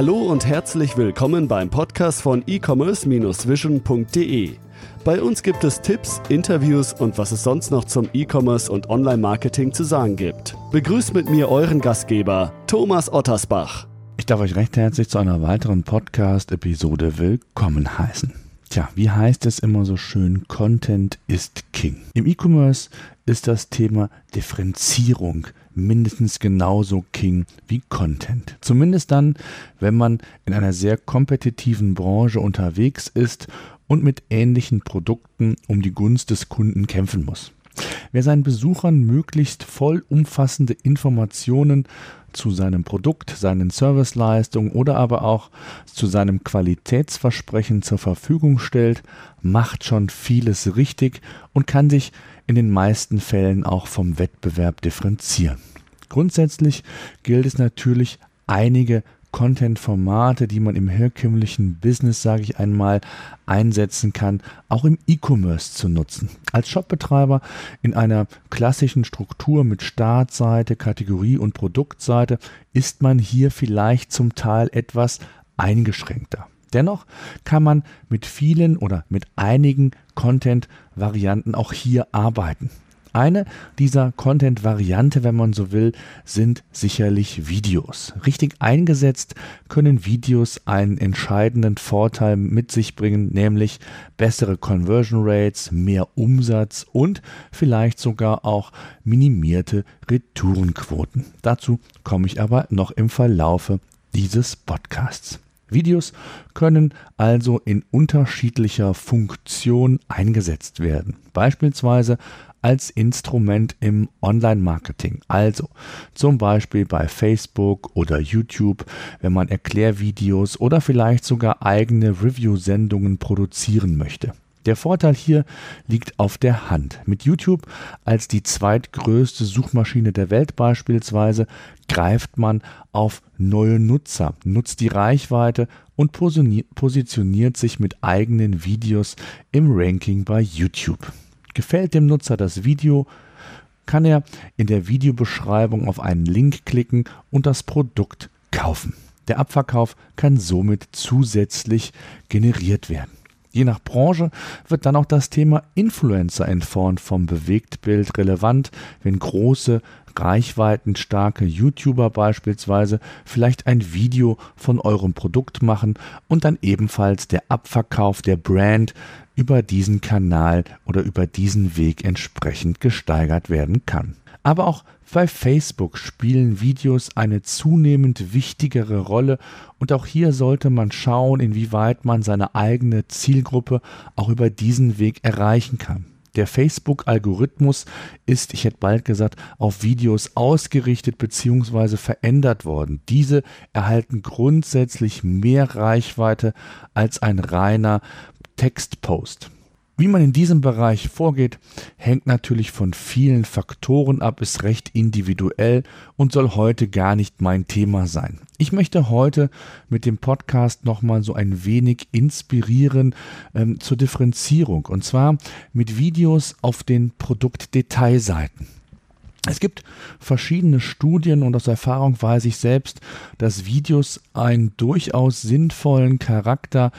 Hallo und herzlich willkommen beim Podcast von e-commerce-vision.de. Bei uns gibt es Tipps, Interviews und was es sonst noch zum E-Commerce und Online-Marketing zu sagen gibt. Begrüßt mit mir euren Gastgeber, Thomas Ottersbach. Ich darf euch recht herzlich zu einer weiteren Podcast-Episode willkommen heißen. Tja, wie heißt es immer so schön, Content ist King. Im E-Commerce ist das Thema Differenzierung mindestens genauso King wie Content. Zumindest dann, wenn man in einer sehr kompetitiven Branche unterwegs ist und mit ähnlichen Produkten um die Gunst des Kunden kämpfen muss. Wer seinen Besuchern möglichst vollumfassende Informationen zu seinem Produkt, seinen Serviceleistungen oder aber auch zu seinem Qualitätsversprechen zur Verfügung stellt, macht schon vieles richtig und kann sich in den meisten Fällen auch vom Wettbewerb differenzieren. Grundsätzlich gilt es natürlich, einige Content-Formate, die man im herkömmlichen Business, sage ich einmal, einsetzen kann, auch im E-Commerce zu nutzen. Als Shopbetreiber in einer klassischen Struktur mit Startseite, Kategorie und Produktseite ist man hier vielleicht zum Teil etwas eingeschränkter. Dennoch kann man mit vielen oder mit einigen Content-Varianten auch hier arbeiten. Eine dieser Content-Variante, wenn man so will, sind sicherlich Videos. Richtig eingesetzt können Videos einen entscheidenden Vorteil mit sich bringen, nämlich bessere Conversion Rates, mehr Umsatz und vielleicht sogar auch minimierte Retourenquoten. Dazu komme ich aber noch im Verlaufe dieses Podcasts. Videos können also in unterschiedlicher Funktion eingesetzt werden. Beispielsweise als Instrument im Online-Marketing. Also zum Beispiel bei Facebook oder YouTube, wenn man Erklärvideos oder vielleicht sogar eigene Review-Sendungen produzieren möchte. Der Vorteil hier liegt auf der Hand. Mit YouTube als die zweitgrößte Suchmaschine der Welt beispielsweise greift man auf neue Nutzer, nutzt die Reichweite und positioniert sich mit eigenen Videos im Ranking bei YouTube. Gefällt dem Nutzer das Video, kann er in der Videobeschreibung auf einen Link klicken und das Produkt kaufen. Der Abverkauf kann somit zusätzlich generiert werden. Je nach Branche wird dann auch das Thema Influencer in Form vom Bewegtbild relevant, wenn große, reichweitenstarke YouTuber beispielsweise vielleicht ein Video von eurem Produkt machen und dann ebenfalls der Abverkauf der Brand über diesen Kanal oder über diesen Weg entsprechend gesteigert werden kann. Aber auch bei Facebook spielen Videos eine zunehmend wichtigere Rolle und auch hier sollte man schauen, inwieweit man seine eigene Zielgruppe auch über diesen Weg erreichen kann. Der Facebook-Algorithmus ist, ich hätte bald gesagt, auf Videos ausgerichtet bzw. verändert worden. Diese erhalten grundsätzlich mehr Reichweite als ein reiner Textpost. Wie man in diesem Bereich vorgeht, hängt natürlich von vielen Faktoren ab, ist recht individuell und soll heute gar nicht mein Thema sein. Ich möchte heute mit dem Podcast nochmal so ein wenig inspirieren ähm, zur Differenzierung und zwar mit Videos auf den Produktdetailseiten. Es gibt verschiedene Studien und aus Erfahrung weiß ich selbst, dass Videos einen durchaus sinnvollen Charakter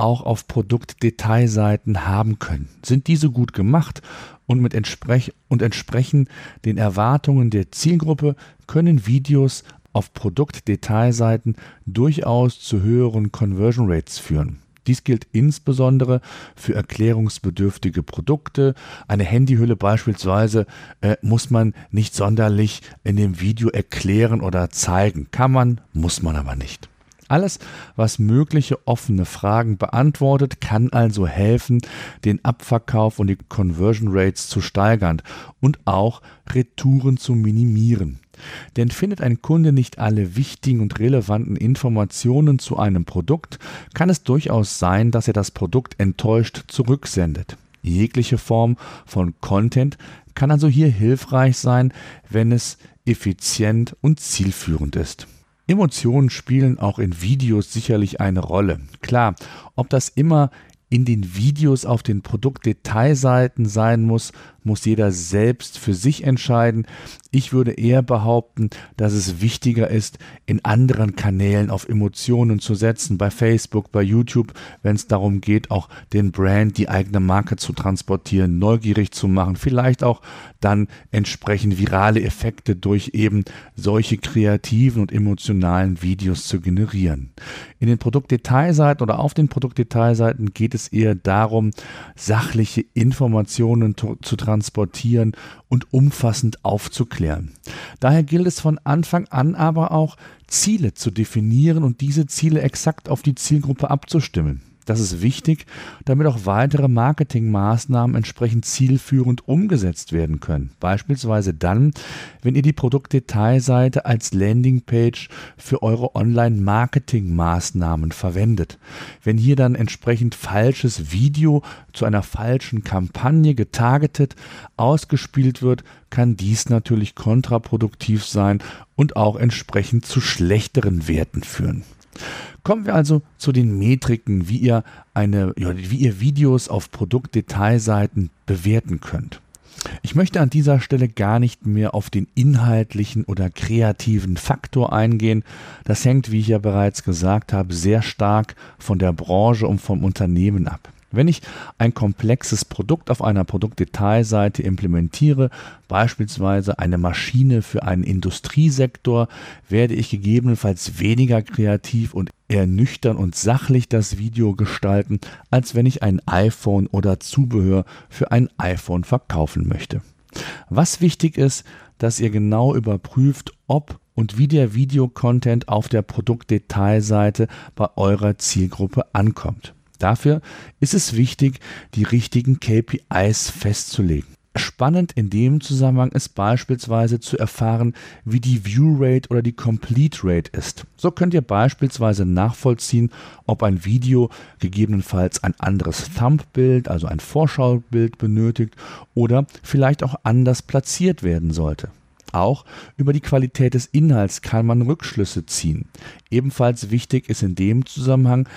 auch auf Produktdetailseiten haben können. Sind diese gut gemacht und, mit entsprech und entsprechen den Erwartungen der Zielgruppe, können Videos auf Produktdetailseiten durchaus zu höheren Conversion Rates führen. Dies gilt insbesondere für erklärungsbedürftige Produkte. Eine Handyhülle beispielsweise äh, muss man nicht sonderlich in dem Video erklären oder zeigen. Kann man, muss man aber nicht. Alles, was mögliche offene Fragen beantwortet, kann also helfen, den Abverkauf und die Conversion Rates zu steigern und auch Retouren zu minimieren. Denn findet ein Kunde nicht alle wichtigen und relevanten Informationen zu einem Produkt, kann es durchaus sein, dass er das Produkt enttäuscht zurücksendet. Jegliche Form von Content kann also hier hilfreich sein, wenn es effizient und zielführend ist. Emotionen spielen auch in Videos sicherlich eine Rolle. Klar, ob das immer in den Videos auf den Produktdetailseiten sein muss, muss jeder selbst für sich entscheiden. Ich würde eher behaupten, dass es wichtiger ist, in anderen Kanälen auf Emotionen zu setzen, bei Facebook, bei YouTube, wenn es darum geht, auch den Brand, die eigene Marke zu transportieren, neugierig zu machen, vielleicht auch dann entsprechend virale Effekte durch eben solche kreativen und emotionalen Videos zu generieren. In den Produktdetailseiten oder auf den Produktdetailseiten geht es eher darum, sachliche Informationen zu transportieren und umfassend aufzuklären. Daher gilt es von Anfang an aber auch, Ziele zu definieren und diese Ziele exakt auf die Zielgruppe abzustimmen. Das ist wichtig, damit auch weitere Marketingmaßnahmen entsprechend zielführend umgesetzt werden können. Beispielsweise dann, wenn ihr die Produktdetailseite als Landingpage für eure Online-Marketing-Maßnahmen verwendet. Wenn hier dann entsprechend falsches Video zu einer falschen Kampagne getargetet ausgespielt wird, kann dies natürlich kontraproduktiv sein und auch entsprechend zu schlechteren Werten führen. Kommen wir also zu den Metriken, wie ihr eine, wie ihr Videos auf Produktdetailseiten bewerten könnt. Ich möchte an dieser Stelle gar nicht mehr auf den inhaltlichen oder kreativen Faktor eingehen. Das hängt, wie ich ja bereits gesagt habe, sehr stark von der Branche und vom Unternehmen ab. Wenn ich ein komplexes Produkt auf einer Produktdetailseite implementiere, beispielsweise eine Maschine für einen Industriesektor, werde ich gegebenenfalls weniger kreativ und eher nüchtern und sachlich das Video gestalten, als wenn ich ein iPhone oder Zubehör für ein iPhone verkaufen möchte. Was wichtig ist, dass ihr genau überprüft, ob und wie der Videocontent auf der Produktdetailseite bei eurer Zielgruppe ankommt. Dafür ist es wichtig, die richtigen KPIs festzulegen. Spannend in dem Zusammenhang ist beispielsweise zu erfahren, wie die View Rate oder die Complete Rate ist. So könnt ihr beispielsweise nachvollziehen, ob ein Video gegebenenfalls ein anderes Thumbbild, also ein Vorschaubild benötigt oder vielleicht auch anders platziert werden sollte. Auch über die Qualität des Inhalts kann man Rückschlüsse ziehen. Ebenfalls wichtig ist in dem Zusammenhang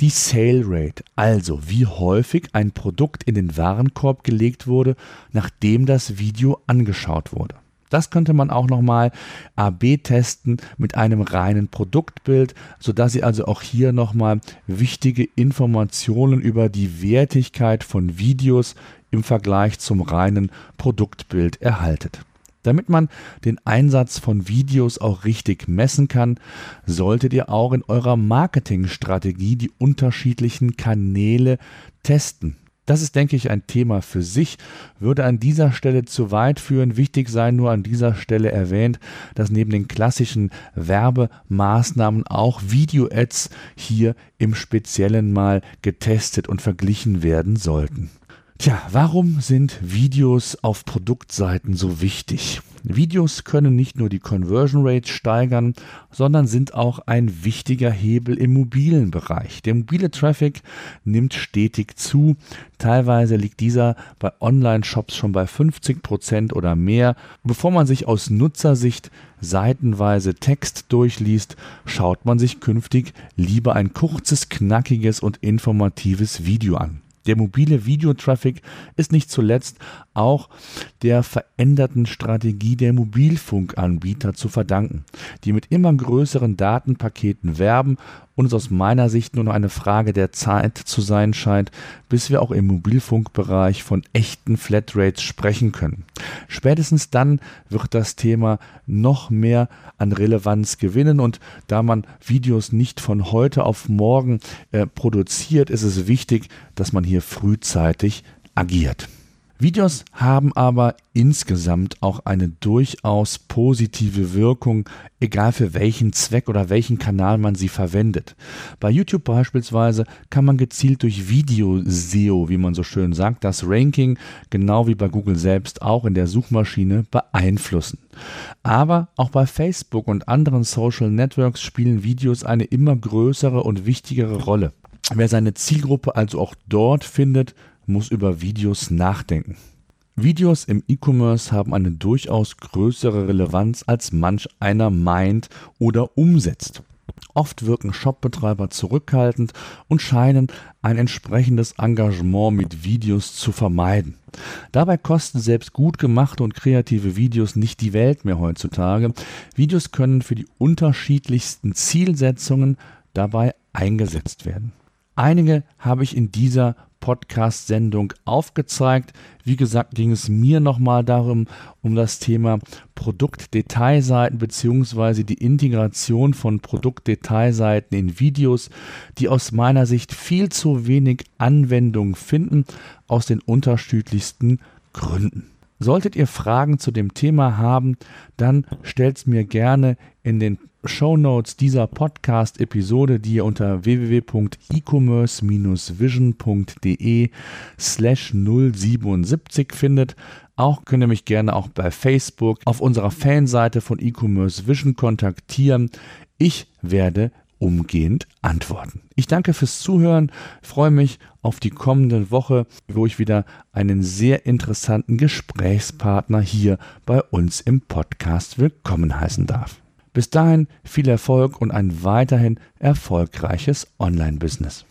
die Sale Rate, also wie häufig ein Produkt in den Warenkorb gelegt wurde, nachdem das Video angeschaut wurde. Das könnte man auch nochmal AB testen mit einem reinen Produktbild, sodass ihr also auch hier nochmal wichtige Informationen über die Wertigkeit von Videos im Vergleich zum reinen Produktbild erhaltet. Damit man den Einsatz von Videos auch richtig messen kann, solltet ihr auch in eurer Marketingstrategie die unterschiedlichen Kanäle testen. Das ist, denke ich, ein Thema für sich, würde an dieser Stelle zu weit führen. Wichtig sei nur an dieser Stelle erwähnt, dass neben den klassischen Werbemaßnahmen auch Video-Ads hier im Speziellen mal getestet und verglichen werden sollten. Tja, warum sind Videos auf Produktseiten so wichtig? Videos können nicht nur die Conversion Rate steigern, sondern sind auch ein wichtiger Hebel im mobilen Bereich. Der mobile Traffic nimmt stetig zu. Teilweise liegt dieser bei Online-Shops schon bei 50 Prozent oder mehr. Bevor man sich aus Nutzersicht seitenweise Text durchliest, schaut man sich künftig lieber ein kurzes, knackiges und informatives Video an. Der mobile Videotraffic ist nicht zuletzt auch der veränderten Strategie der Mobilfunkanbieter zu verdanken, die mit immer größeren Datenpaketen werben und es aus meiner Sicht nur noch eine Frage der Zeit zu sein scheint, bis wir auch im Mobilfunkbereich von echten Flatrates sprechen können. Spätestens dann wird das Thema noch mehr an Relevanz gewinnen und da man Videos nicht von heute auf morgen äh, produziert, ist es wichtig, dass man hier frühzeitig agiert. Videos haben aber insgesamt auch eine durchaus positive Wirkung, egal für welchen Zweck oder welchen Kanal man sie verwendet. Bei YouTube beispielsweise kann man gezielt durch Video-SEO, wie man so schön sagt, das Ranking, genau wie bei Google selbst, auch in der Suchmaschine beeinflussen. Aber auch bei Facebook und anderen Social Networks spielen Videos eine immer größere und wichtigere Rolle. Wer seine Zielgruppe also auch dort findet, muss über Videos nachdenken. Videos im E-Commerce haben eine durchaus größere Relevanz, als manch einer meint oder umsetzt. Oft wirken Shopbetreiber zurückhaltend und scheinen ein entsprechendes Engagement mit Videos zu vermeiden. Dabei kosten selbst gut gemachte und kreative Videos nicht die Welt mehr heutzutage. Videos können für die unterschiedlichsten Zielsetzungen dabei eingesetzt werden. Einige habe ich in dieser Podcast-Sendung aufgezeigt. Wie gesagt, ging es mir nochmal darum, um das Thema Produktdetailseiten bzw. die Integration von Produktdetailseiten in Videos, die aus meiner Sicht viel zu wenig Anwendung finden, aus den unterschiedlichsten Gründen. Solltet ihr Fragen zu dem Thema haben, dann stellt es mir gerne in den Show Notes dieser Podcast-Episode, die ihr unter www.ecommerce-vision.de slash 077 findet. Auch könnt ihr mich gerne auch bei Facebook auf unserer Fanseite von E-Commerce Vision kontaktieren. Ich werde umgehend antworten. Ich danke fürs Zuhören, freue mich auf die kommende Woche, wo ich wieder einen sehr interessanten Gesprächspartner hier bei uns im Podcast willkommen heißen darf. Bis dahin viel Erfolg und ein weiterhin erfolgreiches Online-Business.